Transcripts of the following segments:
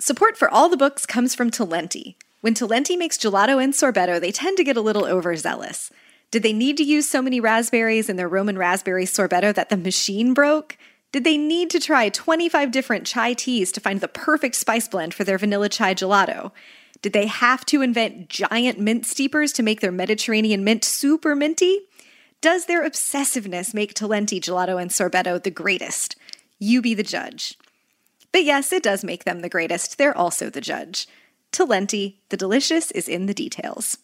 Support for all the books comes from Talenti. When Talenti makes gelato and sorbetto, they tend to get a little overzealous. Did they need to use so many raspberries in their Roman raspberry sorbetto that the machine broke? Did they need to try 25 different chai teas to find the perfect spice blend for their vanilla chai gelato? Did they have to invent giant mint steepers to make their Mediterranean mint super minty? Does their obsessiveness make Talenti gelato and sorbetto the greatest? You be the judge. But yes, it does make them the greatest. They're also the judge. Talenti, the delicious is in the details.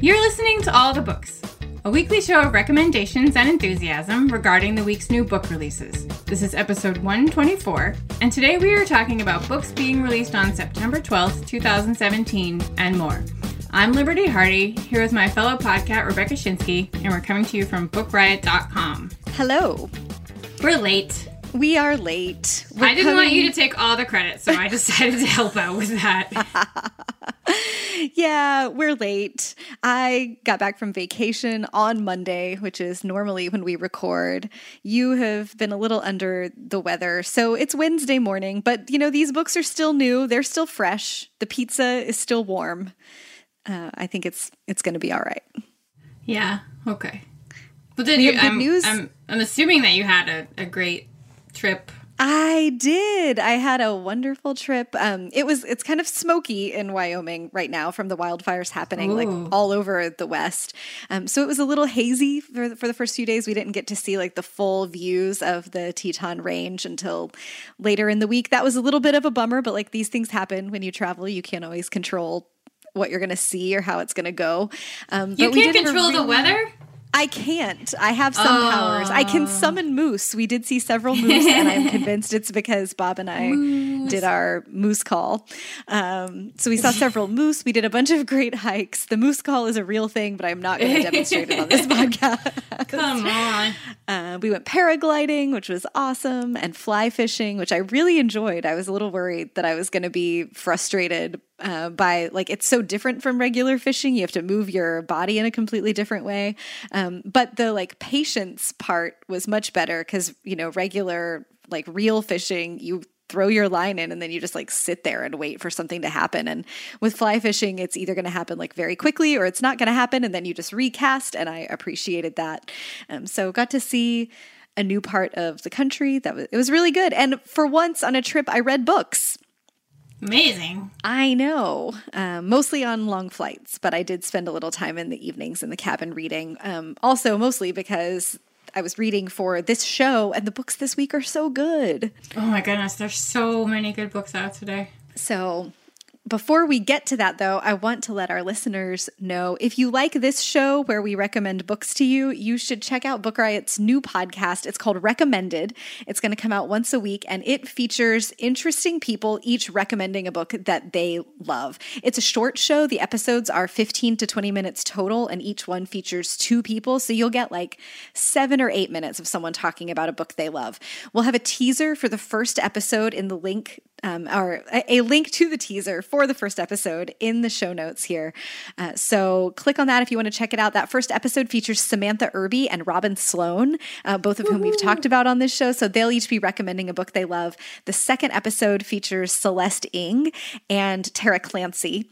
You're listening to All the Books, a weekly show of recommendations and enthusiasm regarding the week's new book releases. This is episode 124, and today we are talking about books being released on September 12th, 2017, and more. I'm Liberty Hardy, here with my fellow podcat Rebecca Schinsky, and we're coming to you from bookriot.com. Hello. We're late. We are late. We're I didn't want you to take all the credit, so I decided to help out with that. Yeah, we're late. I got back from vacation on Monday, which is normally when we record. You have been a little under the weather, so it's Wednesday morning, but you know, these books are still new, they're still fresh. The pizza is still warm. Uh, I think it's it's going to be all right. Yeah, okay. But then you, I'm, news. I'm, I'm assuming that you had a, a great trip. I did. I had a wonderful trip. Um, it was it's kind of smoky in Wyoming right now from the wildfires happening Ooh. like all over the west. Um, so it was a little hazy for the, for the first few days. We didn't get to see like the full views of the Teton Range until later in the week. That was a little bit of a bummer, but like these things happen when you travel. You can't always control what you're going to see or how it's going to go. Um, You but we can't did have a control the really- weather? I can't. I have some powers. I Oh. can summon moose. We did see several moose, and I'm convinced it's because Bob and I did our moose call. Um, so we saw several moose. We did a bunch of great hikes. The moose call is a real thing, but I'm not going to demonstrate it on this podcast. Come on. Uh, we went paragliding, which was awesome, and fly fishing, which I really enjoyed. I was a little worried that I was going to be frustrated uh, by like it's so different from regular fishing. You have to move your body in a completely different way. Um, but the like patience part was much better because you know regular like real fishing you throw your line in and then you just like sit there and wait for something to happen and with fly fishing it's either going to happen like very quickly or it's not going to happen and then you just recast and i appreciated that um, so got to see a new part of the country that was it was really good and for once on a trip i read books Amazing. I know, um, mostly on long flights, but I did spend a little time in the evenings in the cabin reading. Um, also, mostly because I was reading for this show, and the books this week are so good. Oh my goodness, there's so many good books out today. So, before we get to that, though, I want to let our listeners know if you like this show where we recommend books to you, you should check out Book Riot's new podcast. It's called Recommended. It's going to come out once a week and it features interesting people, each recommending a book that they love. It's a short show. The episodes are 15 to 20 minutes total, and each one features two people. So you'll get like seven or eight minutes of someone talking about a book they love. We'll have a teaser for the first episode in the link um, or a, a link to the teaser for the first episode in the show notes here. Uh, so click on that if you want to check it out. That first episode features Samantha Irby and Robin Sloan, uh, both of whom we've talked about on this show. So they'll each be recommending a book they love. The second episode features Celeste Ng and Tara Clancy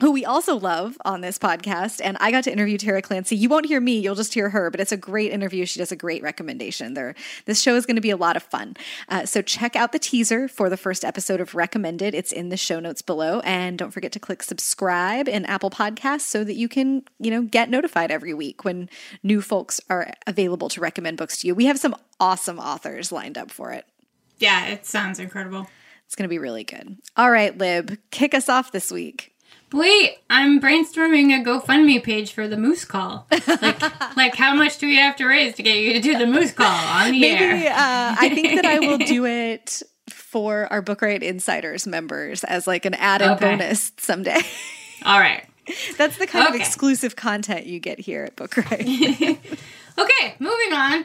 who we also love on this podcast. And I got to interview Tara Clancy. You won't hear me, you'll just hear her, but it's a great interview. She does a great recommendation. There, this show is going to be a lot of fun. Uh, so check out the teaser for the first episode of Recommended. It's in the show notes below. And don't forget to click subscribe in Apple Podcasts so that you can, you know, get notified every week when new folks are available to recommend books to you. We have some awesome authors lined up for it. Yeah, it sounds incredible. It's going to be really good. All right, Lib, kick us off this week. Wait, I'm brainstorming a GoFundMe page for the moose call. Like, like how much do we have to raise to get you to do the moose call on the Maybe air? uh, I think that I will do it for our Book Riot Insiders members as like an added Okay. bonus someday. All right. That's the kind of exclusive content you get here at Book Riot. Okay, moving on.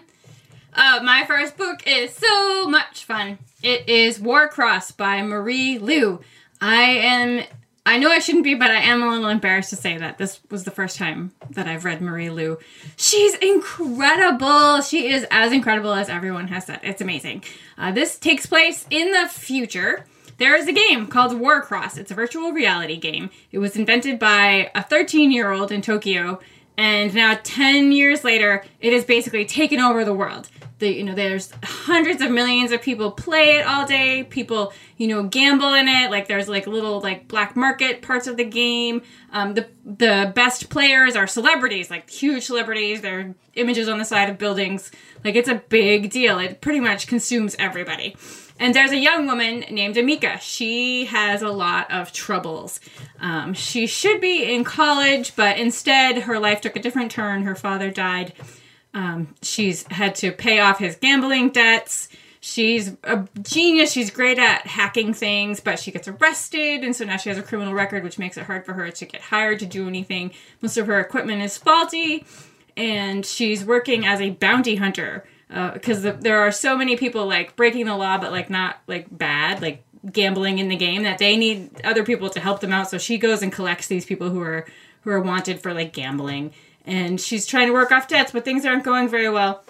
Uh, my first book is so much fun. It is Warcross by Marie Lu. I am. I know I shouldn't be, but I am a little embarrassed to say that this was the first time that I've read Marie Lu. She's incredible. She is as incredible as everyone has said. It's amazing. Uh, this takes place in the future. There is a game called Warcross. It's a virtual reality game. It was invented by a 13 year old in Tokyo, and now 10 years later, it has basically taken over the world. The, you know, there's hundreds of millions of people play it all day. People, you know, gamble in it. Like there's like little like black market parts of the game. Um, the the best players are celebrities, like huge celebrities. their images on the side of buildings. Like it's a big deal. It pretty much consumes everybody. And there's a young woman named Emika. She has a lot of troubles. Um, she should be in college, but instead her life took a different turn. Her father died. Um, she's had to pay off his gambling debts. She's a genius. She's great at hacking things, but she gets arrested, and so now she has a criminal record, which makes it hard for her to get hired to do anything. Most of her equipment is faulty, and she's working as a bounty hunter because there are so many people like breaking the law, but like not like bad, like gambling in the game that they need other people to help them out. So she goes and collects these people who are who are wanted for like gambling, and she's trying to work off debts, but things aren't going very well.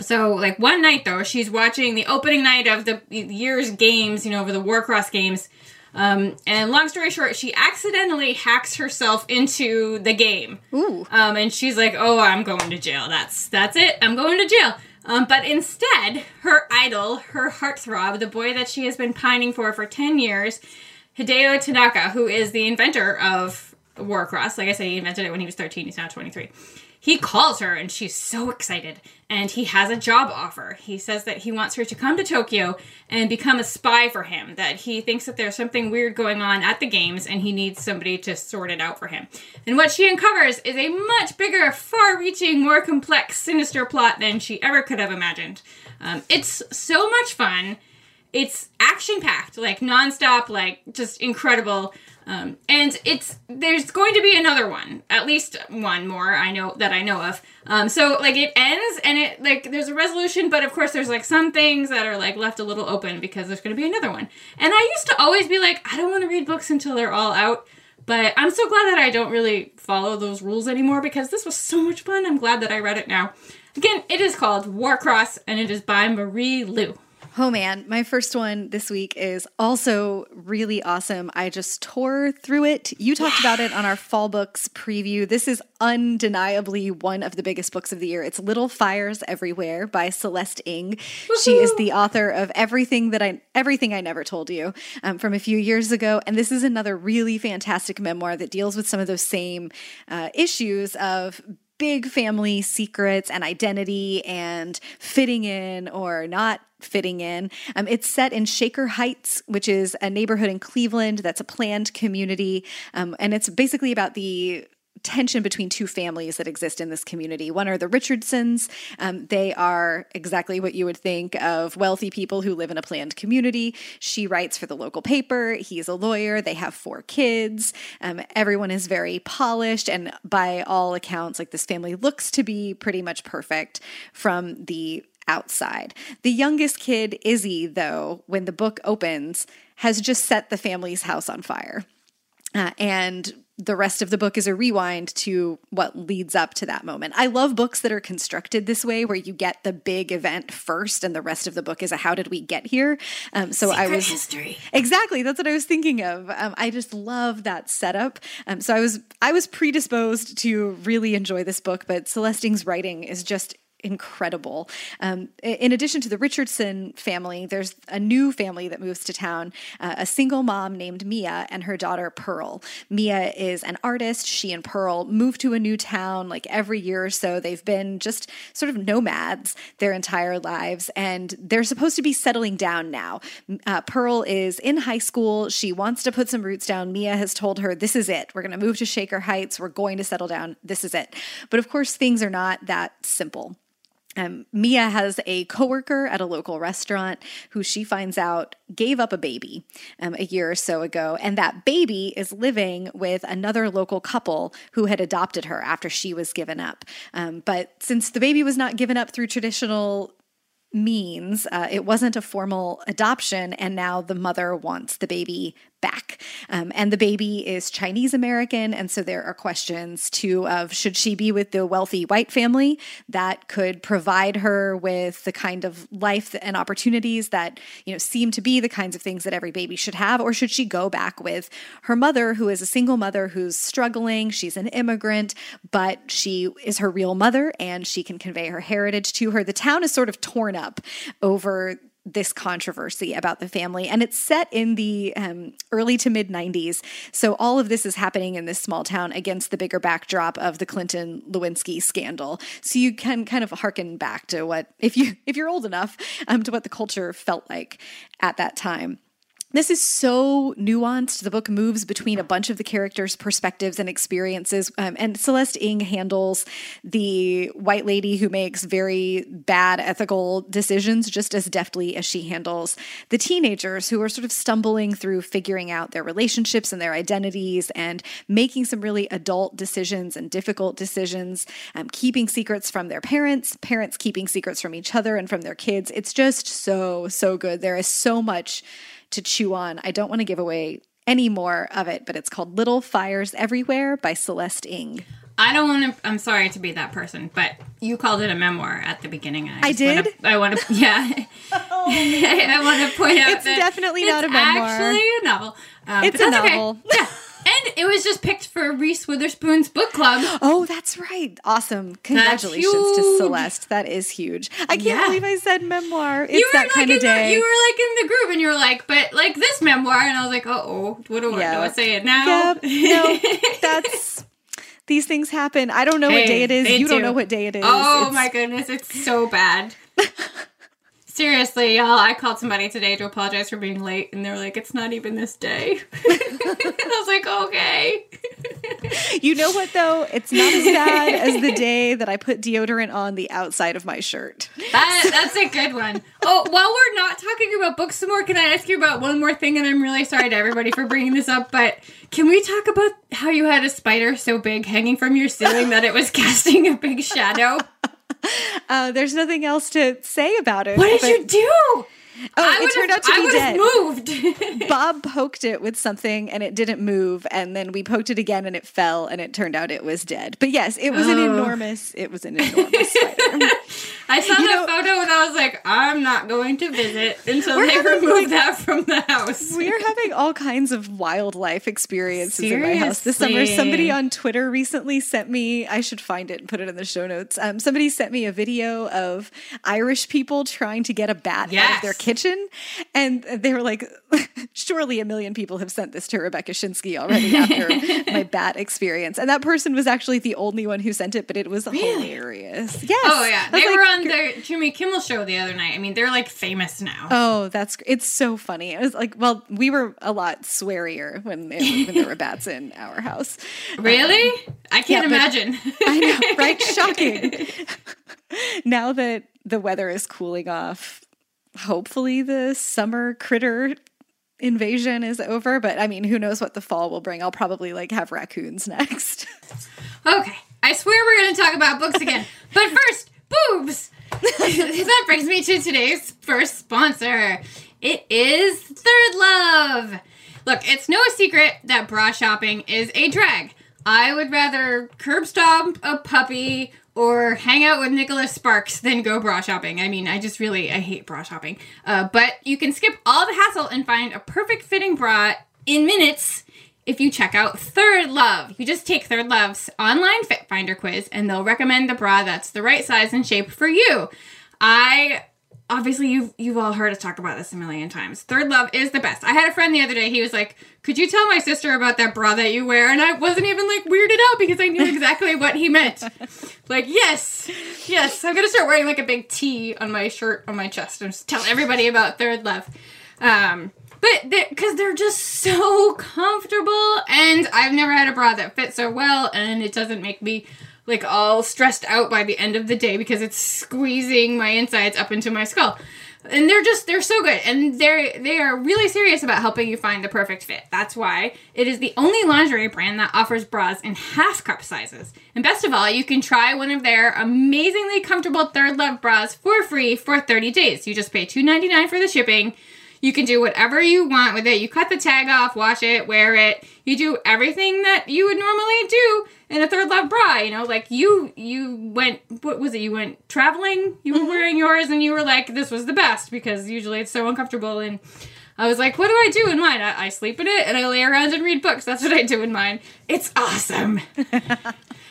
So, like one night though, she's watching the opening night of the year's games, you know, over the Warcross games. Um, and long story short, she accidentally hacks herself into the game. Ooh. Um, and she's like, "Oh, I'm going to jail. That's that's it. I'm going to jail." Um, but instead, her idol, her heartthrob, the boy that she has been pining for for ten years, Hideo Tanaka, who is the inventor of Warcross. Like I said, he invented it when he was 13. He's now 23. He calls her and she's so excited. And he has a job offer. He says that he wants her to come to Tokyo and become a spy for him. That he thinks that there's something weird going on at the games and he needs somebody to sort it out for him. And what she uncovers is a much bigger, far reaching, more complex, sinister plot than she ever could have imagined. Um, it's so much fun it's action packed like nonstop like just incredible. Um, and it's there's going to be another one at least one more i know that i know of. Um, so like it ends and it like there's a resolution but of course there's like some things that are like left a little open because there's going to be another one. And i used to always be like i don't want to read books until they're all out but i'm so glad that i don't really follow those rules anymore because this was so much fun. I'm glad that i read it now. Again it is called warcross and it is by marie lu Oh man, my first one this week is also really awesome. I just tore through it. You talked about it on our fall books preview. This is undeniably one of the biggest books of the year. It's Little Fires Everywhere by Celeste Ng. She is the author of Everything That I Everything I Never Told You um, from a few years ago, and this is another really fantastic memoir that deals with some of those same uh, issues of big family secrets and identity and fitting in or not fitting in. Um, it's set in Shaker Heights, which is a neighborhood in Cleveland that's a planned community. Um, and it's basically about the tension between two families that exist in this community. One are the Richardsons. Um, they are exactly what you would think of wealthy people who live in a planned community. She writes for the local paper. He's a lawyer. They have four kids. Um, everyone is very polished. And by all accounts, like this family looks to be pretty much perfect from the outside. The youngest kid, Izzy, though, when the book opens, has just set the family's house on fire. Uh, and the rest of the book is a rewind to what leads up to that moment. I love books that are constructed this way, where you get the big event first, and the rest of the book is a how did we get here. Um, so I was history. exactly that's what I was thinking of. Um, I just love that setup. Um, so I was I was predisposed to really enjoy this book, but Celeste Ng's writing is just incredible. Um, in addition to the Richardson family, there's a new family that moves to town uh, a single mom named Mia and her daughter Pearl. Mia is an artist. She and Pearl move to a new town like every year or so. They've been just sort of nomads their entire lives, and they're supposed to be settling down now. Uh, Pearl is in high school. She wants to put some roots down. Mia has told her, This is it. We're going to move to Shaker Heights. We're going to settle down. This is it. But of course, things are not that simple. Um, Mia has a coworker at a local restaurant who she finds out gave up a baby um, a year or so ago, and that baby is living with another local couple who had adopted her after she was given up. Um, but since the baby was not given up through traditional means. Uh, it wasn't a formal adoption, and now the mother wants the baby back. Um, and the baby is Chinese American. And so there are questions too of should she be with the wealthy white family that could provide her with the kind of life and opportunities that, you know, seem to be the kinds of things that every baby should have? Or should she go back with her mother, who is a single mother who's struggling? She's an immigrant, but she is her real mother and she can convey her heritage to her. The town is sort of torn up over this controversy about the family. And it's set in the um, early to mid 90s. So all of this is happening in this small town against the bigger backdrop of the Clinton Lewinsky scandal. So you can kind of harken back to what, if you if you're old enough, um, to what the culture felt like at that time. This is so nuanced. The book moves between a bunch of the characters' perspectives and experiences. Um, and Celeste Ng handles the white lady who makes very bad ethical decisions just as deftly as she handles the teenagers who are sort of stumbling through figuring out their relationships and their identities and making some really adult decisions and difficult decisions, um, keeping secrets from their parents, parents keeping secrets from each other and from their kids. It's just so, so good. There is so much to chew on. I don't want to give away any more of it, but it's called Little Fires Everywhere by Celeste Ng. I don't want to. I'm sorry to be that person, but you called it a memoir at the beginning. I, I did. Wanna, I want to. Yeah. oh. I, want to point out it's definitely not a memoir. Actually, a novel. Um, it's a novel. Okay. Yeah. And it was just picked for Reese Witherspoon's book club. Oh, that's right. Awesome. Congratulations to Celeste. That is huge. I can't yeah. believe I said memoir. It's you were that like kind of day. The, you were like in the group and you were like, but like this memoir. And I was like, oh, what do, yeah. do I say it now? Yep. No, that's these things happen. I don't know hey, what day it is. You do. don't know what day it is. Oh it's... my goodness, it's so bad. Seriously, y'all, I called somebody today to apologize for being late, and they're like, it's not even this day. I was like, okay. you know what, though? It's not as bad as the day that I put deodorant on the outside of my shirt. That, that's a good one. Oh, while we're not talking about books some more, can I ask you about one more thing? And I'm really sorry to everybody for bringing this up, but can we talk about how you had a spider so big hanging from your ceiling that it was casting a big shadow? Uh, there's nothing else to say about it. What did you do? Oh, it turned out to be dead. moved. Bob poked it with something and it didn't move, and then we poked it again and it fell, and it turned out it was dead. But yes, it was oh. an enormous. It was an enormous spider. I saw you that know, photo and I was like, I'm not going to visit until they remove like, that from the house. We are having all kinds of wildlife experiences Seriously? in my house this summer. Somebody on Twitter recently sent me. I should find it and put it in the show notes. Um, somebody sent me a video of Irish people trying to get a bat yes. out of their kitchen. And they were like, surely a million people have sent this to Rebecca Schinsky already after my bat experience. And that person was actually the only one who sent it, but it was really? hilarious. Yes. Oh, yeah. They like, were on the Jimmy Kimmel show the other night. I mean, they're like famous now. Oh, that's, it's so funny. It was like, well, we were a lot swearier when, it, when there were bats in our house. Really? Um, I can't yeah, imagine. I know, right? Shocking. now that the weather is cooling off, hopefully the summer critter invasion is over but i mean who knows what the fall will bring. I'll probably like have raccoons next. Okay i swear we're going to talk about books again. But first boobs! That brings me to today's first sponsor. It is third love. Look it's no secret that bra shopping is a drag. I would rather curb stomp a puppy or hang out with Nicholas Sparks than go bra shopping. I mean, I just really I hate bra shopping. Uh, but you can skip all the hassle and find a perfect fitting bra in minutes if you check out Third Love. You just take Third Love's online fit finder quiz and they'll recommend the bra that's the right size and shape for you. I obviously you've you've all heard us talk about this a million times. Third Love is the best. I had a friend the other day. He was like, "Could you tell my sister about that bra that you wear?" And I wasn't even like weirded out because I knew exactly what he meant. Like, yes, yes, I'm gonna start wearing like a big T on my shirt on my chest and just tell everybody about Third Love. Um, but because they're, they're just so comfortable, and I've never had a bra that fits so well, and it doesn't make me like all stressed out by the end of the day because it's squeezing my insides up into my skull. And they're just they're so good and they're they are really serious about helping you find the perfect fit. That's why it is the only lingerie brand that offers bras in half cup sizes. And best of all, you can try one of their amazingly comfortable Third Love bras for free for 30 days. You just pay $2.99 for the shipping. You can do whatever you want with it. You cut the tag off, wash it, wear it. You do everything that you would normally do in a third love bra. You know, like you you went what was it? You went traveling. You were mm-hmm. wearing yours, and you were like, this was the best because usually it's so uncomfortable. And I was like, what do I do in mine? I, I sleep in it and I lay around and read books. That's what I do in mine. It's awesome.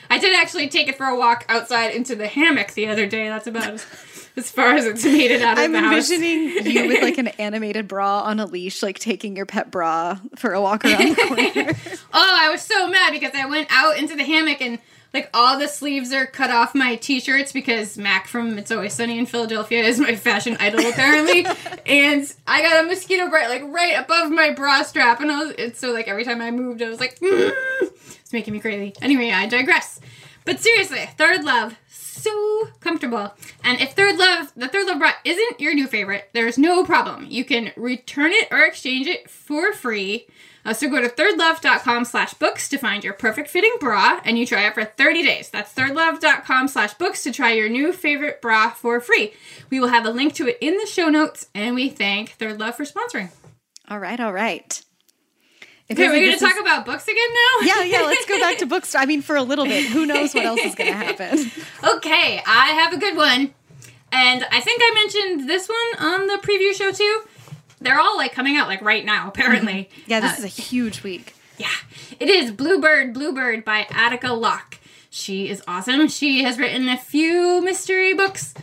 I did actually take it for a walk outside into the hammock the other day. That's about as as far as it's made it out of I'm the house. I'm envisioning you with like an animated bra on a leash, like taking your pet bra for a walk around the corner. oh, I was so mad because I went out into the hammock and like all the sleeves are cut off my t-shirts because Mac from It's Always Sunny in Philadelphia is my fashion idol apparently, and I got a mosquito bite like right above my bra strap, and was and so like every time I moved, I was like, mm, it's making me crazy. Anyway, I digress. But seriously, Third Love, so comfortable. And if Third Love, the Third Love bra isn't your new favorite, there's no problem. You can return it or exchange it for free. Uh, so go to thirdlove.com slash books to find your perfect fitting bra and you try it for 30 days. That's thirdlove.com slash books to try your new favorite bra for free. We will have a link to it in the show notes and we thank Third Love for sponsoring. All right, all right. Okay, we're going to talk is... about books again now? Yeah, yeah, let's go back to books. I mean, for a little bit. Who knows what else is going to happen? Okay, I have a good one. And I think I mentioned this one on the preview show too. They're all like coming out like right now, apparently. Mm-hmm. Yeah, this uh, is a huge week. Yeah. It is Bluebird, Bluebird by Attica Locke. She is awesome. She has written a few mystery books.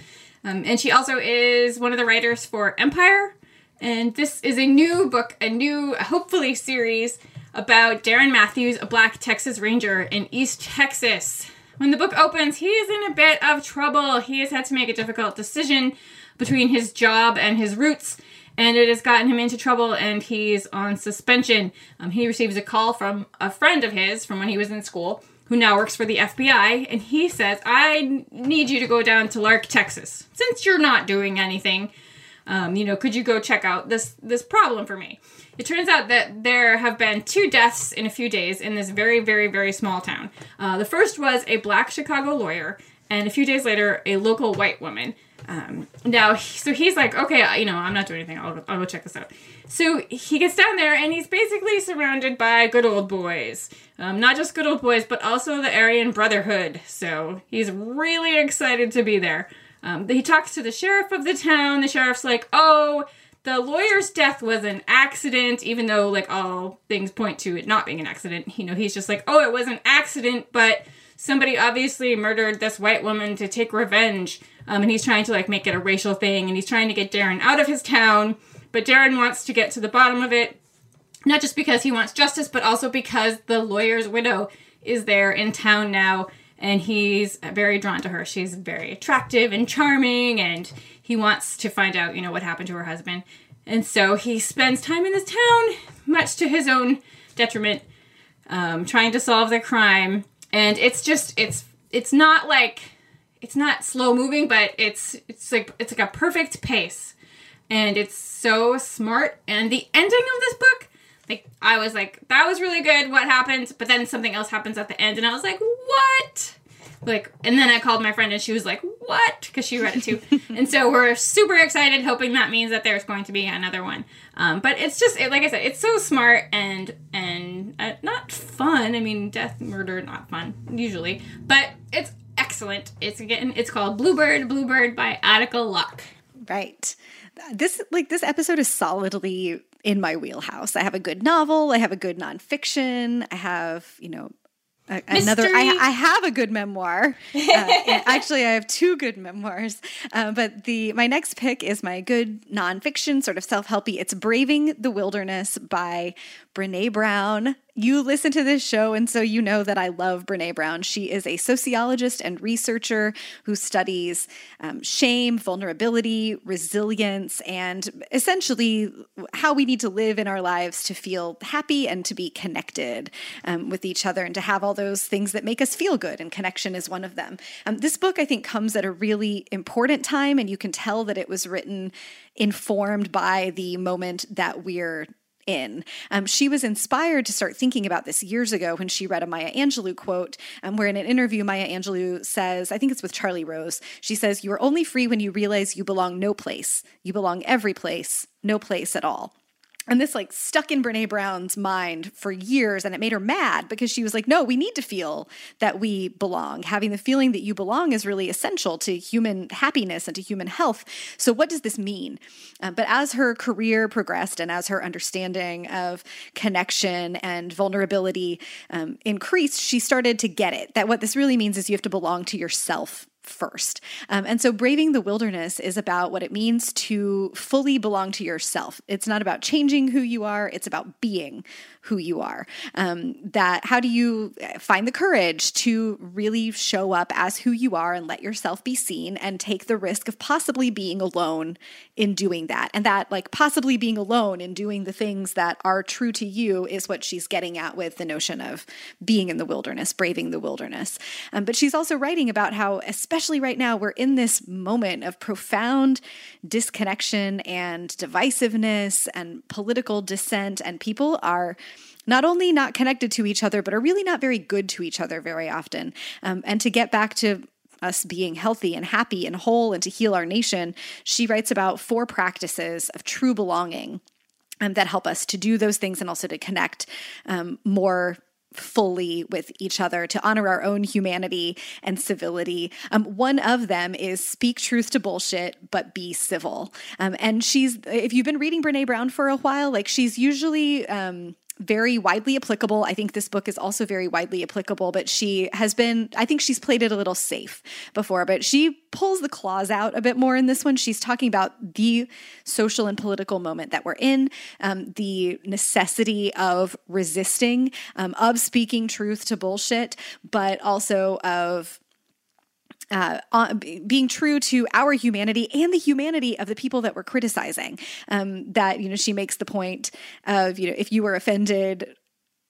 Um, and she also is one of the writers for Empire, and this is a new book, a new, hopefully, series about Darren Matthews, a black Texas Ranger in East Texas. When the book opens, he is in a bit of trouble. He has had to make a difficult decision between his job and his roots, and it has gotten him into trouble, and he's on suspension. Um, he receives a call from a friend of his from when he was in school who now works for the FBI, and he says, I need you to go down to Lark, Texas. Since you're not doing anything, um, you know, could you go check out this this problem for me? It turns out that there have been two deaths in a few days in this very, very, very small town. Uh, the first was a black Chicago lawyer, and a few days later, a local white woman. Um, now, so he's like, okay, you know, I'm not doing anything. I'll, I'll go check this out. So he gets down there, and he's basically surrounded by good old boys. Um, not just good old boys, but also the Aryan Brotherhood. So he's really excited to be there. Um, he talks to the sheriff of the town. The sheriff's like, oh, the lawyer's death was an accident, even though, like, all things point to it not being an accident. You know, he's just like, oh, it was an accident, but somebody obviously murdered this white woman to take revenge. Um, and he's trying to, like, make it a racial thing, and he's trying to get Darren out of his town. But Darren wants to get to the bottom of it, not just because he wants justice, but also because the lawyer's widow is there in town now and he's very drawn to her. She's very attractive and charming, and he wants to find out, you know, what happened to her husband. And so he spends time in this town, much to his own detriment, um, trying to solve the crime. And it's just, it's, it's not like, it's not slow moving, but it's, it's like, it's like a perfect pace, and it's so smart. And the ending of this book like I was like, that was really good. What happened? But then something else happens at the end, and I was like, what? Like, and then I called my friend, and she was like, what? Because she read it too. and so we're super excited, hoping that means that there's going to be another one. Um, but it's just, it, like I said, it's so smart and and uh, not fun. I mean, death, murder, not fun usually, but it's excellent. It's again, it's called Bluebird, Bluebird by Attica Locke. Right. This like this episode is solidly in my wheelhouse. I have a good novel, I have a good nonfiction, I have, you know, another I, I, have a good memoir. Uh, actually i have two good memoirs. Uh, but the my next pick is my good nonfiction sort of self-helpy. It's braving the wilderness by brene brown you listen to this show, and so you know that I love Brene Brown. She is a sociologist and researcher who studies um, shame, vulnerability, resilience, and essentially how we need to live in our lives to feel happy and to be connected um, with each other and to have all those things that make us feel good. And connection is one of them. Um, this book, I think, comes at a really important time, and you can tell that it was written informed by the moment that we're in. Um, she was inspired to start thinking about this years ago when she read a Maya Angelou quote, um, where in an interview, Maya Angelou says, I think it's with Charlie Rose, she says, You are only free when you realize you belong no place. You belong every place, no place at all. And this like stuck in Brene Brown's mind for years and it made her mad because she was like, no, we need to feel that we belong. Having the feeling that you belong is really essential to human happiness and to human health. So, what does this mean? Uh, but as her career progressed and as her understanding of connection and vulnerability um, increased, she started to get it that what this really means is you have to belong to yourself first. Um, and so, braving the wilderness is about what it means to fully belong to yourself. It's not about changing who you are, it's about being who you are. Um, that how do you find the courage to really show up as who you are and let yourself be seen and take the risk of possibly being alone in doing that? And that, like, possibly being alone in doing the things that are true to you is what she's getting at with the notion of being in the wilderness, braving the wilderness. Um, but she's also writing about how, especially right now, we're in this moment of profound disconnection and divisiveness and political dissent, and people are not only not connected to each other, but are really not very good to each other very often. Um, and to get back to us being healthy and happy and whole and to heal our nation, she writes about four practices of true belonging um, that help us to do those things and also to connect um, more fully with each other to honor our own humanity and civility. Um, one of them is speak truth to bullshit, but be civil. Um, and she's, if you've been reading Brene Brown for a while, like she's usually, um, very widely applicable. I think this book is also very widely applicable, but she has been, I think she's played it a little safe before, but she pulls the claws out a bit more in this one. She's talking about the social and political moment that we're in, um, the necessity of resisting, um, of speaking truth to bullshit, but also of uh, being true to our humanity and the humanity of the people that we're criticizing. Um, that you know, she makes the point of you know, if you were offended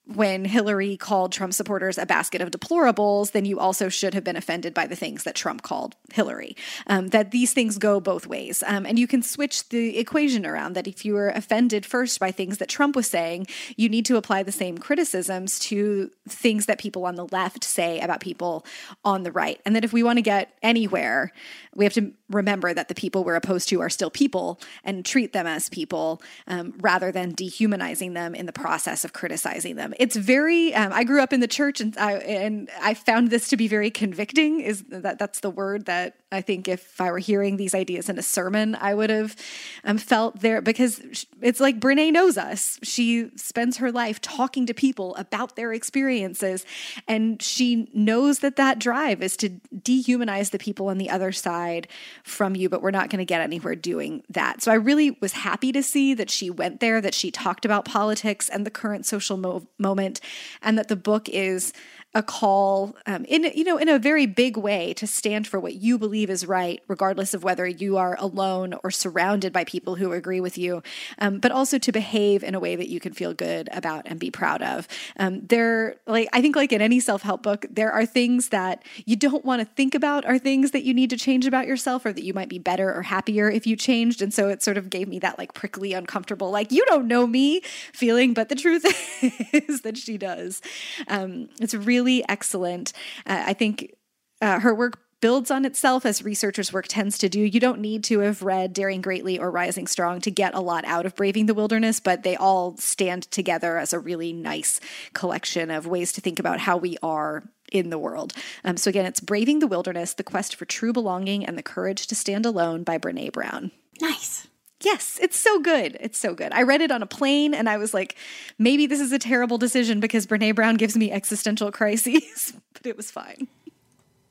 when Hillary called Trump supporters a basket of deplorables, then you also should have been offended by the things that Trump called Hillary. Um, that these things go both ways. Um, and you can switch the equation around that if you were offended first by things that Trump was saying, you need to apply the same criticisms to things that people on the left say about people on the right. And that if we want to get anywhere, we have to remember that the people we're opposed to are still people and treat them as people um, rather than dehumanizing them in the process of criticizing them. It's very. Um, I grew up in the church, and I and I found this to be very convicting. Is that that's the word that I think if I were hearing these ideas in a sermon, I would have um, felt there because it's like Brene knows us. She spends her life talking to people about their experiences, and she knows that that drive is to dehumanize the people on the other side from you, but we're not going to get anywhere doing that. So I really was happy to see that she went there, that she talked about politics and the current social mo- moment, and that the book is a call um, in you know in a very big way to stand for what you believe is right regardless of whether you are alone or surrounded by people who agree with you um, but also to behave in a way that you can feel good about and be proud of. Um, there like i think like in any self-help book there are things that you don't want to think about are things that you need to change about yourself or that you might be better or happier if you changed and so it sort of gave me that like prickly uncomfortable like you don't know me feeling but the truth is that she does. Um, it's really really excellent. Uh, I think uh, her work builds on itself as researchers' work tends to do. You don't need to have read Daring Greatly or Rising Strong to get a lot out of Braving the Wilderness, but they all stand together as a really nice collection of ways to think about how we are in the world. Um, so, again, it's Braving the Wilderness The Quest for True Belonging and the Courage to Stand Alone by Brene Brown. Nice. Yes, it's so good. It's so good. I read it on a plane and I was like, maybe this is a terrible decision because Brene Brown gives me existential crises, but it was fine.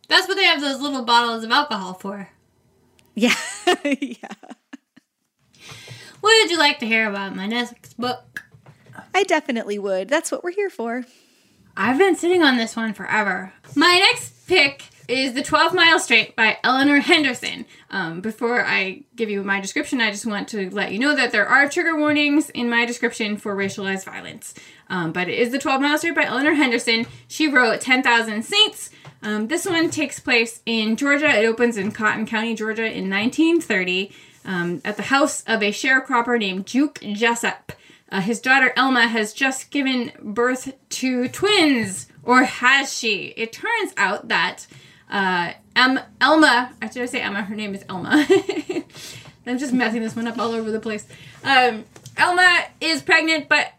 That's what they have those little bottles of alcohol for. Yeah. yeah. What would you like to hear about my next book? I definitely would. That's what we're here for. I've been sitting on this one forever. My next pick is The 12 Mile Straight by Eleanor Henderson. Um, before I give you my description, I just want to let you know that there are trigger warnings in my description for racialized violence. Um, but it is The 12 Mile Straight by Eleanor Henderson. She wrote 10,000 Saints. Um, this one takes place in Georgia. It opens in Cotton County, Georgia in 1930 um, at the house of a sharecropper named Juke Jessup. Uh, his daughter Elma has just given birth to twins, or has she? It turns out that uh, em- Elma, I should say Emma, her name is Elma. I'm just messing this one up all over the place. Um, Elma is pregnant, but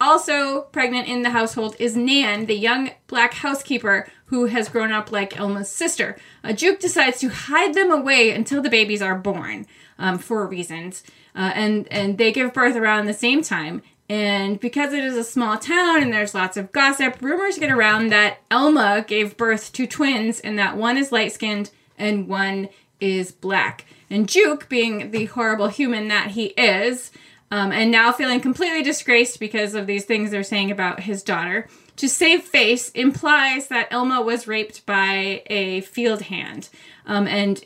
also pregnant in the household is Nan, the young black housekeeper who has grown up like Elma's sister. Juke decides to hide them away until the babies are born um, for reasons, uh, and and they give birth around the same time. And because it is a small town and there's lots of gossip, rumors get around that Elma gave birth to twins and that one is light skinned and one is black. And Juke, being the horrible human that he is, um, and now feeling completely disgraced because of these things they're saying about his daughter, to save face implies that Elma was raped by a field hand um, and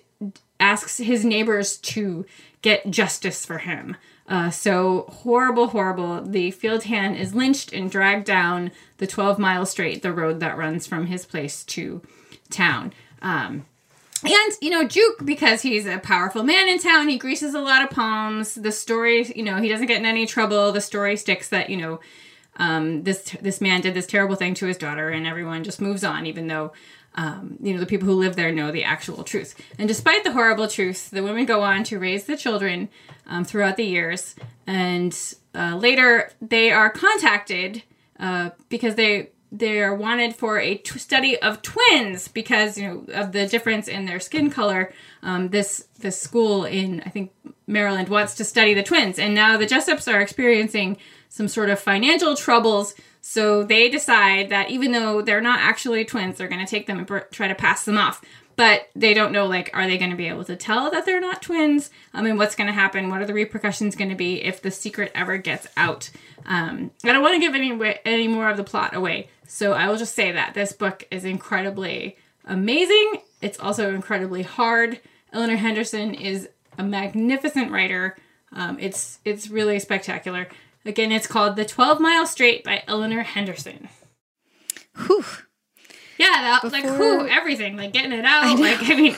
asks his neighbors to get justice for him. Uh, so horrible, horrible. The field hand is lynched and dragged down the 12 mile straight, the road that runs from his place to town. Um, and, you know, Juke, because he's a powerful man in town, he greases a lot of palms. The story, you know, he doesn't get in any trouble. The story sticks that, you know, um, this this man did this terrible thing to his daughter, and everyone just moves on, even though um, you know the people who live there know the actual truth. And despite the horrible truth, the women go on to raise the children um, throughout the years, and uh, later they are contacted uh, because they they are wanted for a t- study of twins because you know of the difference in their skin color. Um, this this school in I think Maryland wants to study the twins, and now the Jessups are experiencing some sort of financial troubles. So they decide that even though they're not actually twins, they're going to take them and try to pass them off. But they don't know, like, are they going to be able to tell that they're not twins? I mean, what's going to happen? What are the repercussions going to be if the secret ever gets out? Um, I don't want to give any any more of the plot away, so I will just say that this book is incredibly amazing. It's also incredibly hard. Eleanor Henderson is a magnificent writer. Um, it's it's really spectacular. Again, it's called The 12 Mile Straight by Eleanor Henderson. Whew. Yeah, that, Before... like, whew, everything. Like, getting it out. I like, I mean,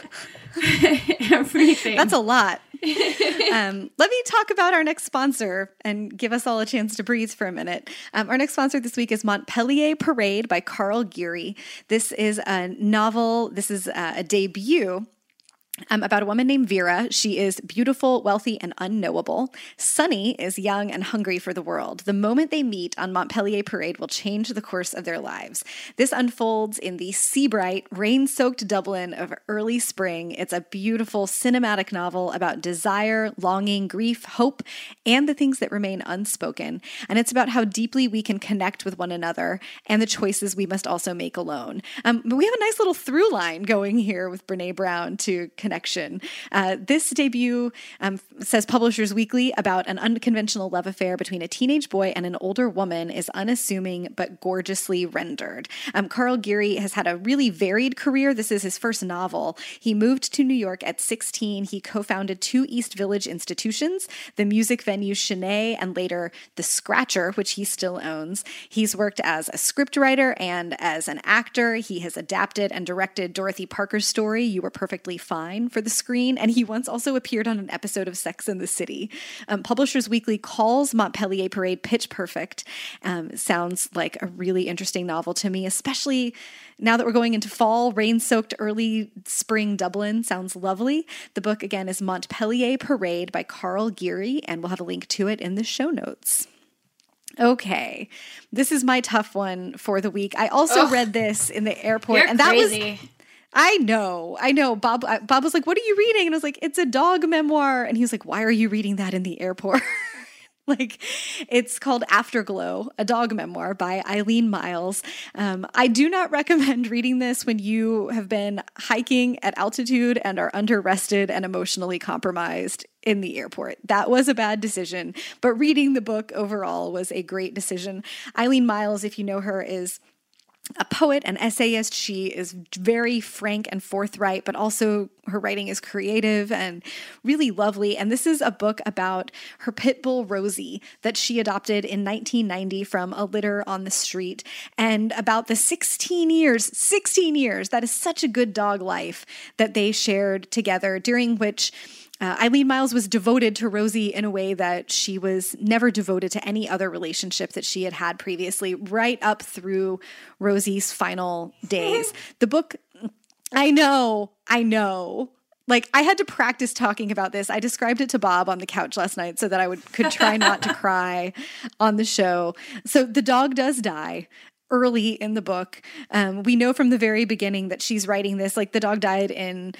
everything. That's a lot. um, let me talk about our next sponsor and give us all a chance to breathe for a minute. Um, our next sponsor this week is Montpelier Parade by Carl Geary. This is a novel, this is uh, a debut um, about a woman named Vera. She is beautiful, wealthy, and unknowable. Sunny is young and hungry for the world. The moment they meet on Montpelier Parade will change the course of their lives. This unfolds in the sea bright, rain soaked Dublin of early spring. It's a beautiful cinematic novel about desire, longing, grief, hope, and the things that remain unspoken. And it's about how deeply we can connect with one another and the choices we must also make alone. Um, but we have a nice little through line going here with Brene Brown to connection. Uh, this debut um, says Publishers Weekly about an unconventional love affair between a teenage boy and an older woman is unassuming but gorgeously rendered. Um, Carl Geary has had a really varied career. This is his first novel. He moved to New York at 16. He co founded two East Village institutions, the music venue Sin-é and later The Scratcher, which he still owns. He's worked as a scriptwriter and as an actor. He has adapted and directed Dorothy Parker's story, You Were Perfectly Fine for the screen, and he once also appeared on an episode of Sex in the City. Um, Publishers Weekly calls Montpelier Parade pitch perfect. Um, sounds like a really interesting novel to me, especially now that we're going into fall, rain soaked early spring Dublin sounds lovely. The book again is Montpelier Parade by Carl Geary, and we'll have a link to it in the show notes. Okay, this is my tough one for the week. I also Ugh. read this in the airport, You're and that crazy. was I know, I know. Bob, Bob was like, "What are you reading?" And I was like, "It's a dog memoir." And he was like, "Why are you reading that in the airport?" like it's called afterglow a dog memoir by eileen miles um, i do not recommend reading this when you have been hiking at altitude and are under rested and emotionally compromised in the airport that was a bad decision but reading the book overall was a great decision eileen Miles, if you know her is a poet, an essayist. She is very frank and forthright, but also her writing is creative and really lovely. And this is a book about her pit bull, Rosie, that she adopted in 1990 from a litter on the street, and about the 16 years, 16 years, that is such a good dog life that they shared together, during which uh, Eileen Miles was devoted to Rosie in a way that she was never devoted to any other relationship that she had had previously, right up through Rosie's final days. the book, I know, I know. Like I had to practice talking about this. I described it to Bob on the couch last night so that I would could try not to cry on the show. So the dog does die early in the book. Um, we know from the very beginning that she's writing this. Like the dog died in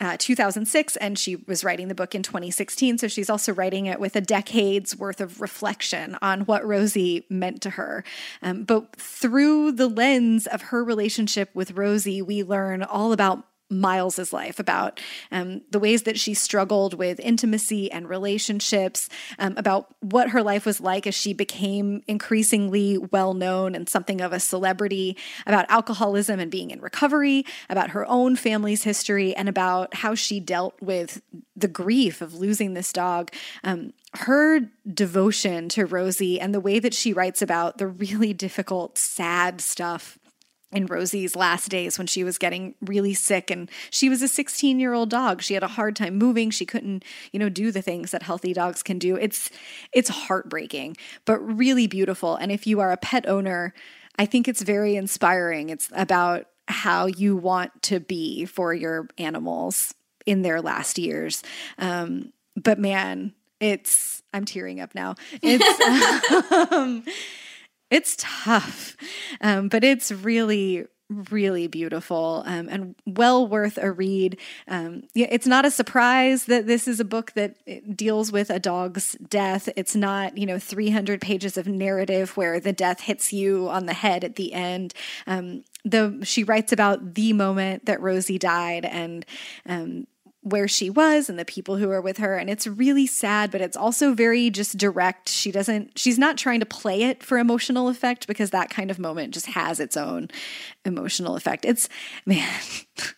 uh, 2006 and she was writing the book in 2016 so she's also writing it with a decade's worth of reflection on what rosie meant to her. Um, but through the lens of her relationship with rosie we learn all about Miles's life, about um, the ways that she struggled with intimacy and relationships, um, about what her life was like as she became increasingly well known and something of a celebrity, about alcoholism and being in recovery, about her own family's history, and about how she dealt with the grief of losing this dog. Um, her devotion to Rosie and the way that she writes about the really difficult, sad stuff in Rosie's last days when she was getting really sick and she was a 16 year old dog. She had a hard time moving. She couldn't, you know, do the things that healthy dogs can do. It's it's heartbreaking, but really beautiful. And if you are a pet owner, I think it's very inspiring. It's about how you want to be for your animals in their last years. Um, but man, it's I'm tearing up now. It's um, it's tough, um, but it's really really beautiful um, and well worth a read. Um, it's not a surprise that this is a book that deals with a dog's death. It's not, you know, 300 pages of narrative where the death hits you on the head at the end. Um, the she writes about the moment that Rosie died and um, where she was and the people who are with her and it's really sad but it's also very just direct. She doesn't she's not trying to play it for emotional effect because that kind of moment just has its own emotional effect. It's man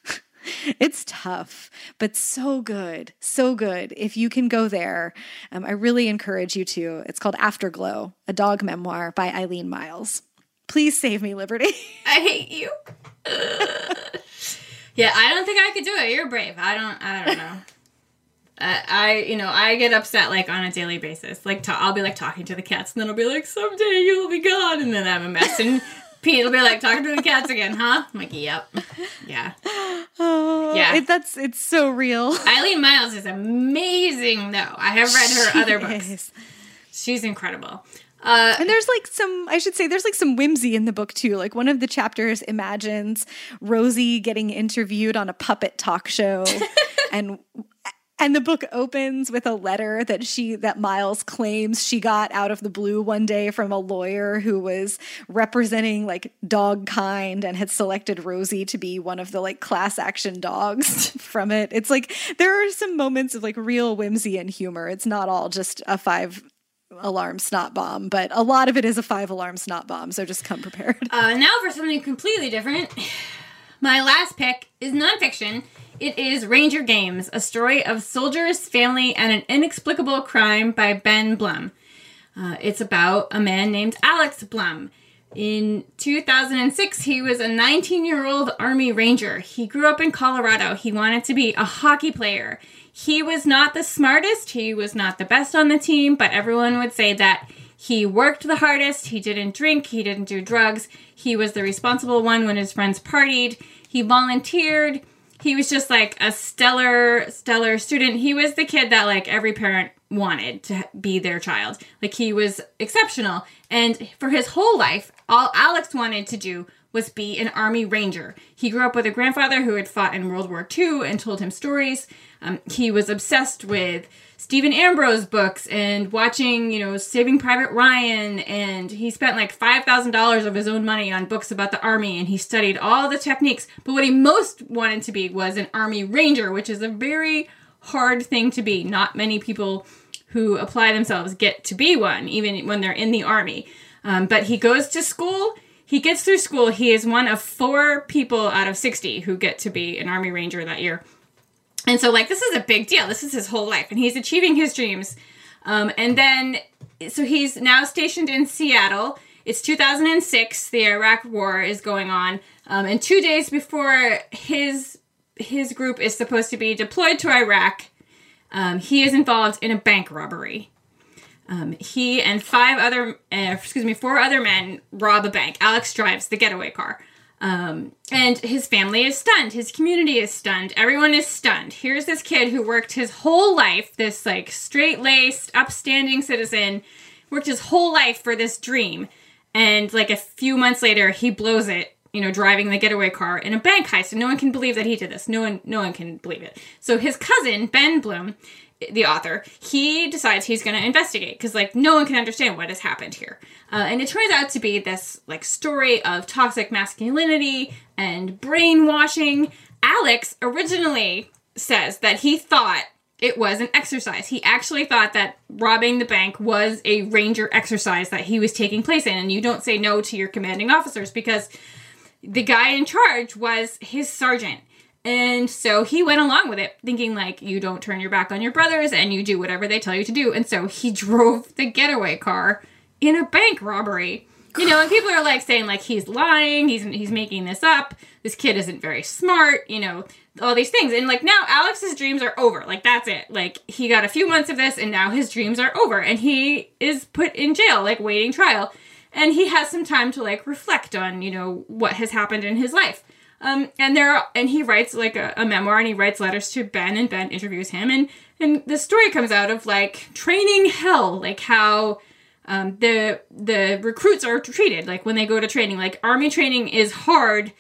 it's tough but so good so good. If you can go there um, i really encourage you to it's called afterglow a dog memoir by eileen Miles. please save me liberty. I hate you Yeah, I don't think I could do it. You're brave. I don't. I don't know. I, I, you know, I get upset like on a daily basis. Like, to, I'll be like talking to the cats, and then I'll be like, "Someday you'll be gone," and then I'm a mess. And Pete will be like, "Talking to the cats again, huh?" I'm like, "Yep, yeah, oh, yeah." It, that's it's so real. Eileen Miles is amazing, though. I have read her she other books. Is. She's incredible. Uh, and there's like some, I should say, there's like some whimsy in the book too. Like one of the chapters imagines Rosie getting interviewed on a puppet talk show, and and the book opens with a letter that she that Miles claims she got out of the blue one day from a lawyer who was representing like dog kind and had selected Rosie to be one of the like class action dogs from it. It's like there are some moments of like real whimsy and humor. It's not all just a five alarm snot bomb, but a lot of it is a five alarm snot bomb. So just come prepared. Uh, now for something completely different. My last pick is nonfiction. It is Ranger Games, a story of soldiers, family, and an inexplicable crime by Ben Blum. Uh, it's about a man named Alex Blum. In 2006, he was a 19 year old Army Ranger. He grew up in Colorado. He wanted to be a hockey player. He was not the smartest, he was not the best on the team, but everyone would say that he worked the hardest, he didn't drink, he didn't do drugs, he was the responsible one when his friends partied, he volunteered. He was just like a stellar, stellar student. He was the kid that like every parent wanted to be their child. Like he was exceptional. And for his whole life, all Alex wanted to do was be an Army Ranger. He grew up with a grandfather who had fought in World War II and told him stories. Um, he was obsessed with Stephen Ambrose books and watching, you know, Saving Private Ryan. And he spent like $5,000 of his own money on books about the Army and he studied all the techniques. But what he most wanted to be was an Army Ranger, which is a very hard thing to be. Not many people who apply themselves get to be one, even when they're in the Army. Um, but he goes to school he gets through school. He is one of four people out of 60 who get to be an Army Ranger that year. And so, like, this is a big deal. This is his whole life, and he's achieving his dreams. Um, and then, so he's now stationed in Seattle. It's 2006. The Iraq War is going on, um, and two days before his his group is supposed to be deployed to Iraq, um, he is involved in a bank robbery. Um, he and five other, uh, excuse me, four other men rob a bank. Alex drives the getaway car. Um, and his family is stunned. His community is stunned. Everyone is stunned. Here's this kid who worked his whole life, this like straight laced, upstanding citizen, worked his whole life for this dream. And like a few months later, he blows it, you know, driving the getaway car in a bank heist. And no one can believe that he did this. No one, no one can believe it. So his cousin, Ben Blum, the author, he decides he's going to investigate because like no one can understand what has happened here. Uh, and it turns out to be this like story of toxic masculinity and brainwashing. Alex originally says that he thought it was an exercise. He actually thought that robbing the bank was a ranger exercise that he was taking place in. And you don't say no to your commanding officers because the guy in charge was his sergeant. And so he went along with it, thinking like you don't turn your back on your brothers and you do whatever they tell you to do. And so he drove the getaway car in a bank robbery. You know, and people are like saying like he's lying, he's he's making this up. This kid isn't very smart, you know, all these things. And like now Alex's dreams are over. Like that's it. Like he got a few months of this and now his dreams are over and he is put in jail like waiting trial. And he has some time to like reflect on, you know, what has happened in his life. Um, and there, and he writes like a, a, memoir, and he writes letters to Ben, and Ben interviews him, and and the story comes out of like training hell, like how um, the the recruits are treated, like when they go to training. Like army training is hard,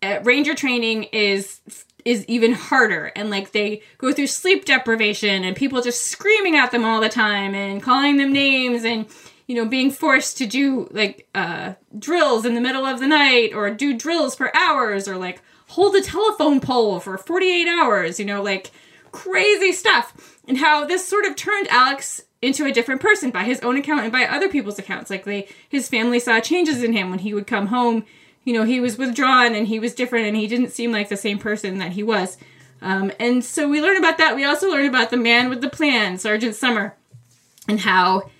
uh, ranger training is is even harder, and like they go through sleep deprivation, and people just screaming at them all the time, and calling them names, and you know, being forced to do like uh, drills in the middle of the night or do drills for hours or like hold a telephone pole for 48 hours, you know, like crazy stuff. And how this sort of turned Alex into a different person by his own account and by other people's accounts. Like they his family saw changes in him when he would come home. You know, he was withdrawn and he was different and he didn't seem like the same person that he was. Um, and so we learn about that. We also learn about the man with the plan, Sergeant Sommer, and how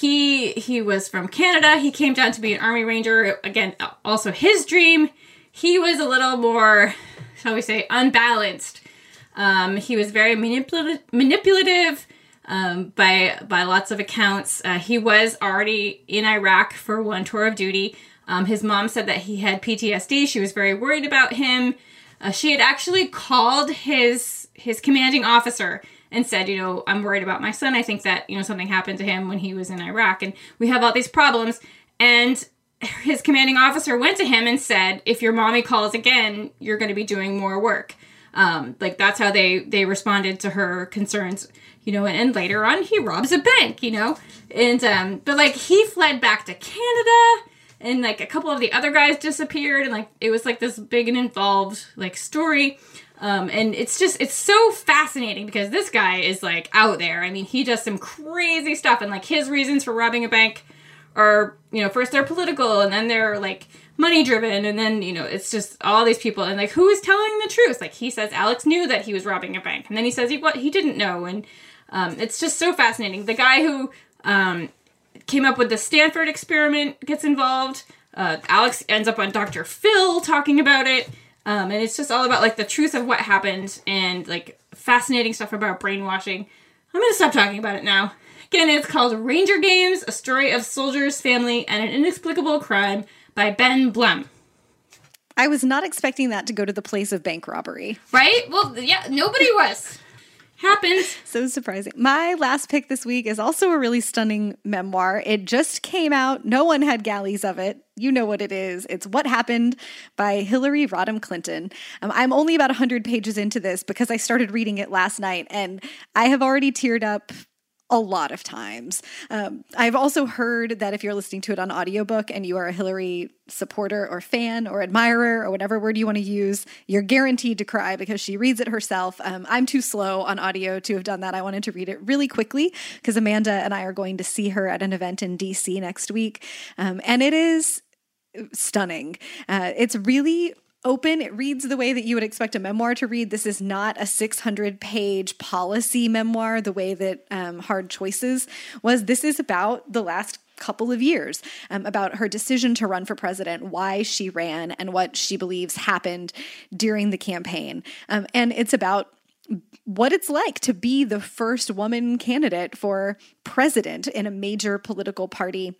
he he was from Canada. He came down to be an army ranger. Again, also his dream. He was a little more, shall we say, unbalanced. Um, he was very manipulative, um, by by lots of accounts. Uh, he was already in Iraq for one tour of duty. Um, his mom said that he had PTSD. She was very worried about him. Uh, she had actually called his his commanding officer and said, you know, I'm worried about my son. I think that, you know, something happened to him when he was in Iraq and we have all these problems. And his commanding officer went to him and said, if your mommy calls again, you're going to be doing more work. Um, like that's how they they responded to her concerns, you know. And, and later on, he robs a bank, you know. And um, but like he fled back to Canada, and like a couple of the other guys disappeared, and like it was like this big and involved like story. Um, and it's just it's so fascinating because this guy is like out there. I mean, he does some crazy stuff, and like his reasons for robbing a bank are you know first they're political, and then they're like money driven, and then you know it's just all these people, and like who is telling the truth? Like he says Alex knew that he was robbing a bank, and then he says he what he didn't know, and um, it's just so fascinating. The guy who um, came up with the Stanford experiment gets involved. Uh, Alex ends up on Dr. Phil talking about it. Um, and it's just all about like the truth of what happened and like fascinating stuff about brainwashing. I'm gonna stop talking about it now. Again, it's called Ranger Games: A Story of Soldiers, Family, and an Inexplicable Crime by Ben Blum. I was not expecting that to go to the place of bank robbery. Right? Well, yeah, nobody was. Happens. So surprising. My last pick this week is also a really stunning memoir. It just came out. No one had galleys of it. You know what it is. It's What Happened by Hillary Rodham Clinton. Um, I'm only about 100 pages into this because I started reading it last night and I have already teared up a lot of times. Um, I've also heard that if you're listening to it on audiobook and you are a Hillary supporter or fan or admirer or whatever word you want to use, you're guaranteed to cry because she reads it herself. Um, I'm too slow on audio to have done that. I wanted to read it really quickly because Amanda and I are going to see her at an event in DC next week. Um, and it is stunning. Uh, it's really open. It reads the way that you would expect a memoir to read. This is not a 600 page policy memoir the way that um, Hard Choices was. This is about the last couple of years um, about her decision to run for president, why she ran, and what she believes happened during the campaign. Um, and it's about what it's like to be the first woman candidate for president in a major political party.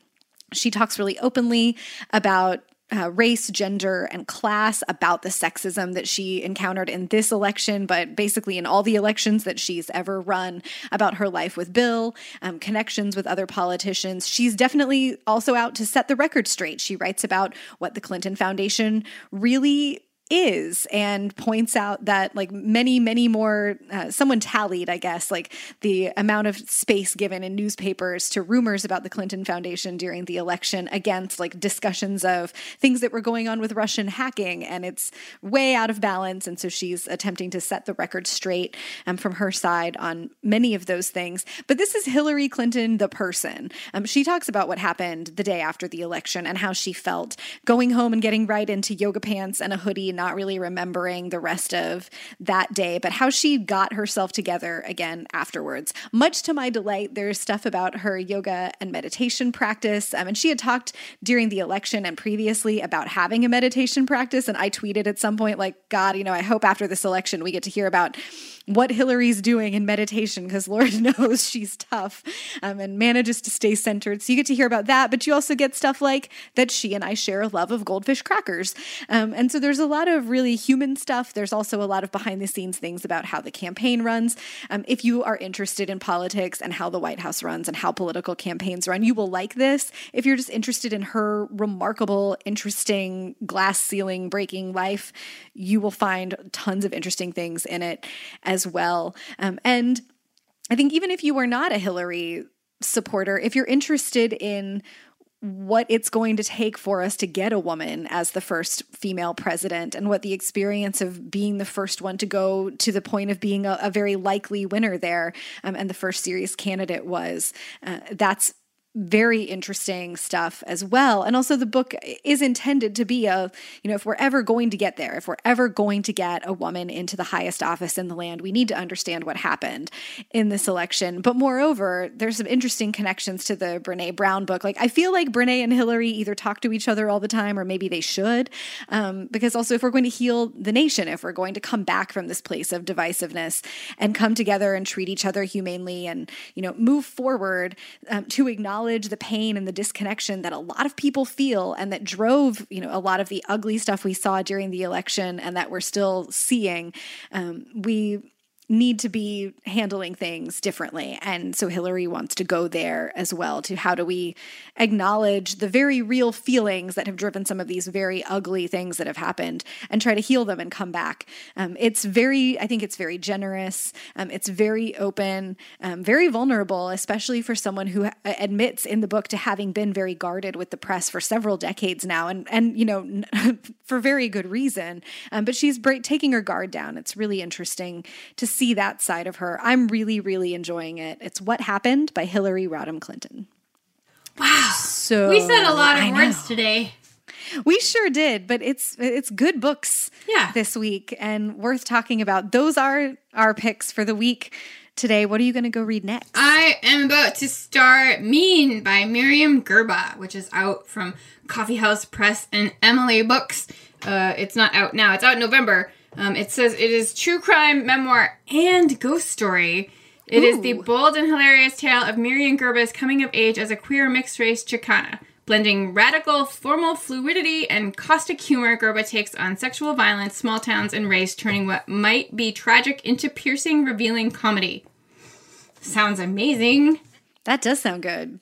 She talks really openly about uh, race, gender, and class about the sexism that she encountered in this election, but basically in all the elections that she's ever run, about her life with Bill, um, connections with other politicians. She's definitely also out to set the record straight. She writes about what the Clinton Foundation really is and points out that like many many more uh, someone tallied i guess like the amount of space given in newspapers to rumors about the clinton foundation during the election against like discussions of things that were going on with russian hacking and it's way out of balance and so she's attempting to set the record straight um, from her side on many of those things. But this is hillary clinton the person. Um, she talks about what happened the day after the election and how she felt going home and getting right into yoga pants and a hoodie not really remembering the rest of that day, but how she got herself together again afterwards. Much to my delight, there's stuff about her yoga and meditation practice. Um, and she had talked during the election and previously about having a meditation practice. And I tweeted at some point, like, God, you know, I hope after this election we get to hear about what Hillary's doing in meditation because Lord knows she's tough um, and manages to stay centered. So you get to hear about that, but you also get stuff like that she and I share a love of goldfish crackers. Um, and so there's a lot of really human stuff. There's also a lot of behind the scenes things about how the campaign runs. Um, if you are interested in politics and how the White House runs and how political campaigns run, you will like this. If you're just interested in her remarkable, interesting, glass ceiling breaking life, you will find tons of interesting things in it as well. Um, and I think even if you are not a Hillary supporter, if you're interested in what it's going to take for us to get a woman as the first female president and what the experience of being the first one to go to the point of being a, a very likely winner there um, and the first serious candidate was. Uh, that's very interesting stuff as well. And also, the book is intended to be a, you know, if we're ever going to get there, if we're ever going to get a woman into the highest office in the land, we need to understand what happened in this election. But moreover, there's some interesting connections to the Brene Brown book. Like, I feel like Brene and Hillary either talk to each other all the time or maybe they should. Um, because also, if we're going to heal the nation, if we're going to come back from this place of divisiveness and come together and treat each other humanely and, you know, move forward um, to acknowledge acknowledge the pain and the disconnection that a lot of people feel and that drove, you know, a lot of the ugly stuff we saw during the election and that we're still seeing. Um, we need to be handling things differently. And so Hillary wants to go there as well to how do we acknowledge the very real feelings that have driven some of these very ugly things that have happened and try to heal them and come back. Um, it's very, I think it's very generous. Um, it's very open, um, very vulnerable, especially for someone who admits in the book to having been very guarded with the press for several decades now. And, and you know, for very good reason. Um, but she's taking her guard down. It's really interesting to see that side of her. I'm really, really enjoying it. It's What Happened by Hillary Rodham Clinton. Wow. So we said a lot of words today. We sure did, but it's it's good books yeah. this week and worth talking about. Those are our picks for the week today. What are you going to go read next? I am about to start Mean by Myriam Gurba, which is out from Coffee House Press and Emily Books. Uh, it's not out now. It's out in November. Um, it says it is true crime, memoir, and ghost story. It Ooh. is the bold and hilarious tale of Myriam Gurba's coming of age as a queer mixed race Chicana. Blending radical, formal fluidity and caustic humor, Gerba takes on sexual violence, small towns, and race, turning what might be tragic into piercing, revealing comedy. Sounds amazing. That does sound good.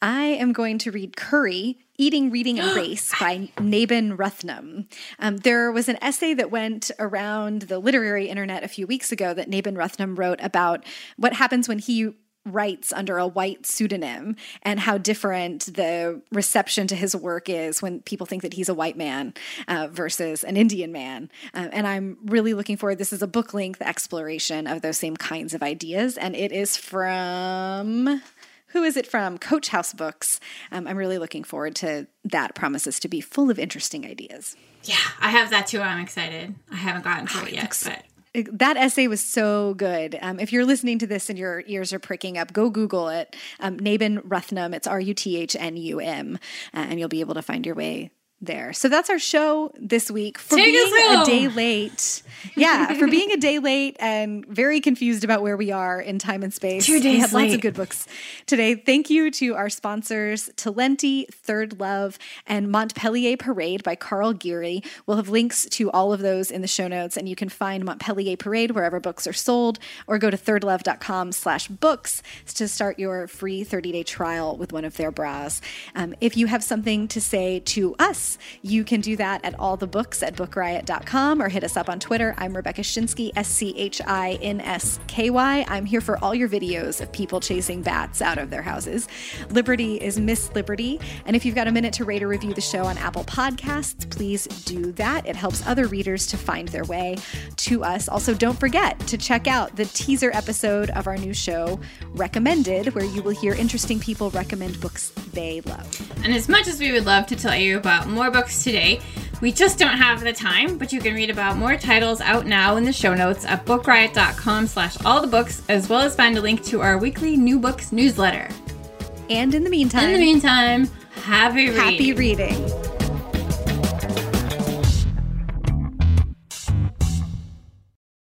I am going to read Curry, Eating, Reading, and Race by Naben Ruthnum. Um, there was an essay that went around the literary internet a few weeks ago that Naben Ruthnum wrote about what happens when he writes under a white pseudonym and how different the reception to his work is when people think that he's a white man uh, versus an Indian man. Uh, and I'm really looking forward. This is a book length exploration of those same kinds of ideas, and it is from. Who is it from? Coach House Books. Um, I'm really looking forward to that. Promises to be full of interesting ideas. Yeah, I have that too. I'm excited. I haven't gotten to it yet, but that essay was so good. Um, if you're listening to this and your ears are pricking up, go Google it. Um, Naben Ruthnum, it's R U T H N U M, uh, and you'll be able to find your way there. So that's our show this week for Take being a day late. Yeah, for being a day late and very confused about where we are in time and space. Two days we days had lots of good books today. Thank you to our sponsors, Talenti, Third Love, and Montpelier Parade by Karl Geary. We'll have links to all of those in the show notes, and you can find Montpelier Parade wherever books are sold, or go to thirdlove.com slash books to start your free 30-day trial with one of their bras. Um, if you have something to say to us, you can do that at all the books at bookriot.com or hit us up on Twitter. I'm Rebecca Schinsky, S C H I N S K Y. I'm here for all your videos of people chasing bats out of their houses. Liberty is Miss Liberty. And if you've got a minute to rate or review the show on Apple Podcasts, please do that. It helps other readers to find their way to us. Also, don't forget to check out the teaser episode of our new show, Recommended, where you will hear interesting people recommend books they love. And as much as we would love to tell you about more books today, we just don't have the time, but you can read about more titles out now in the show notes at bookriot.com slash all the books, as well as find a link to our weekly new books newsletter. And in the meantime, In the meantime, happy reading. happy reading.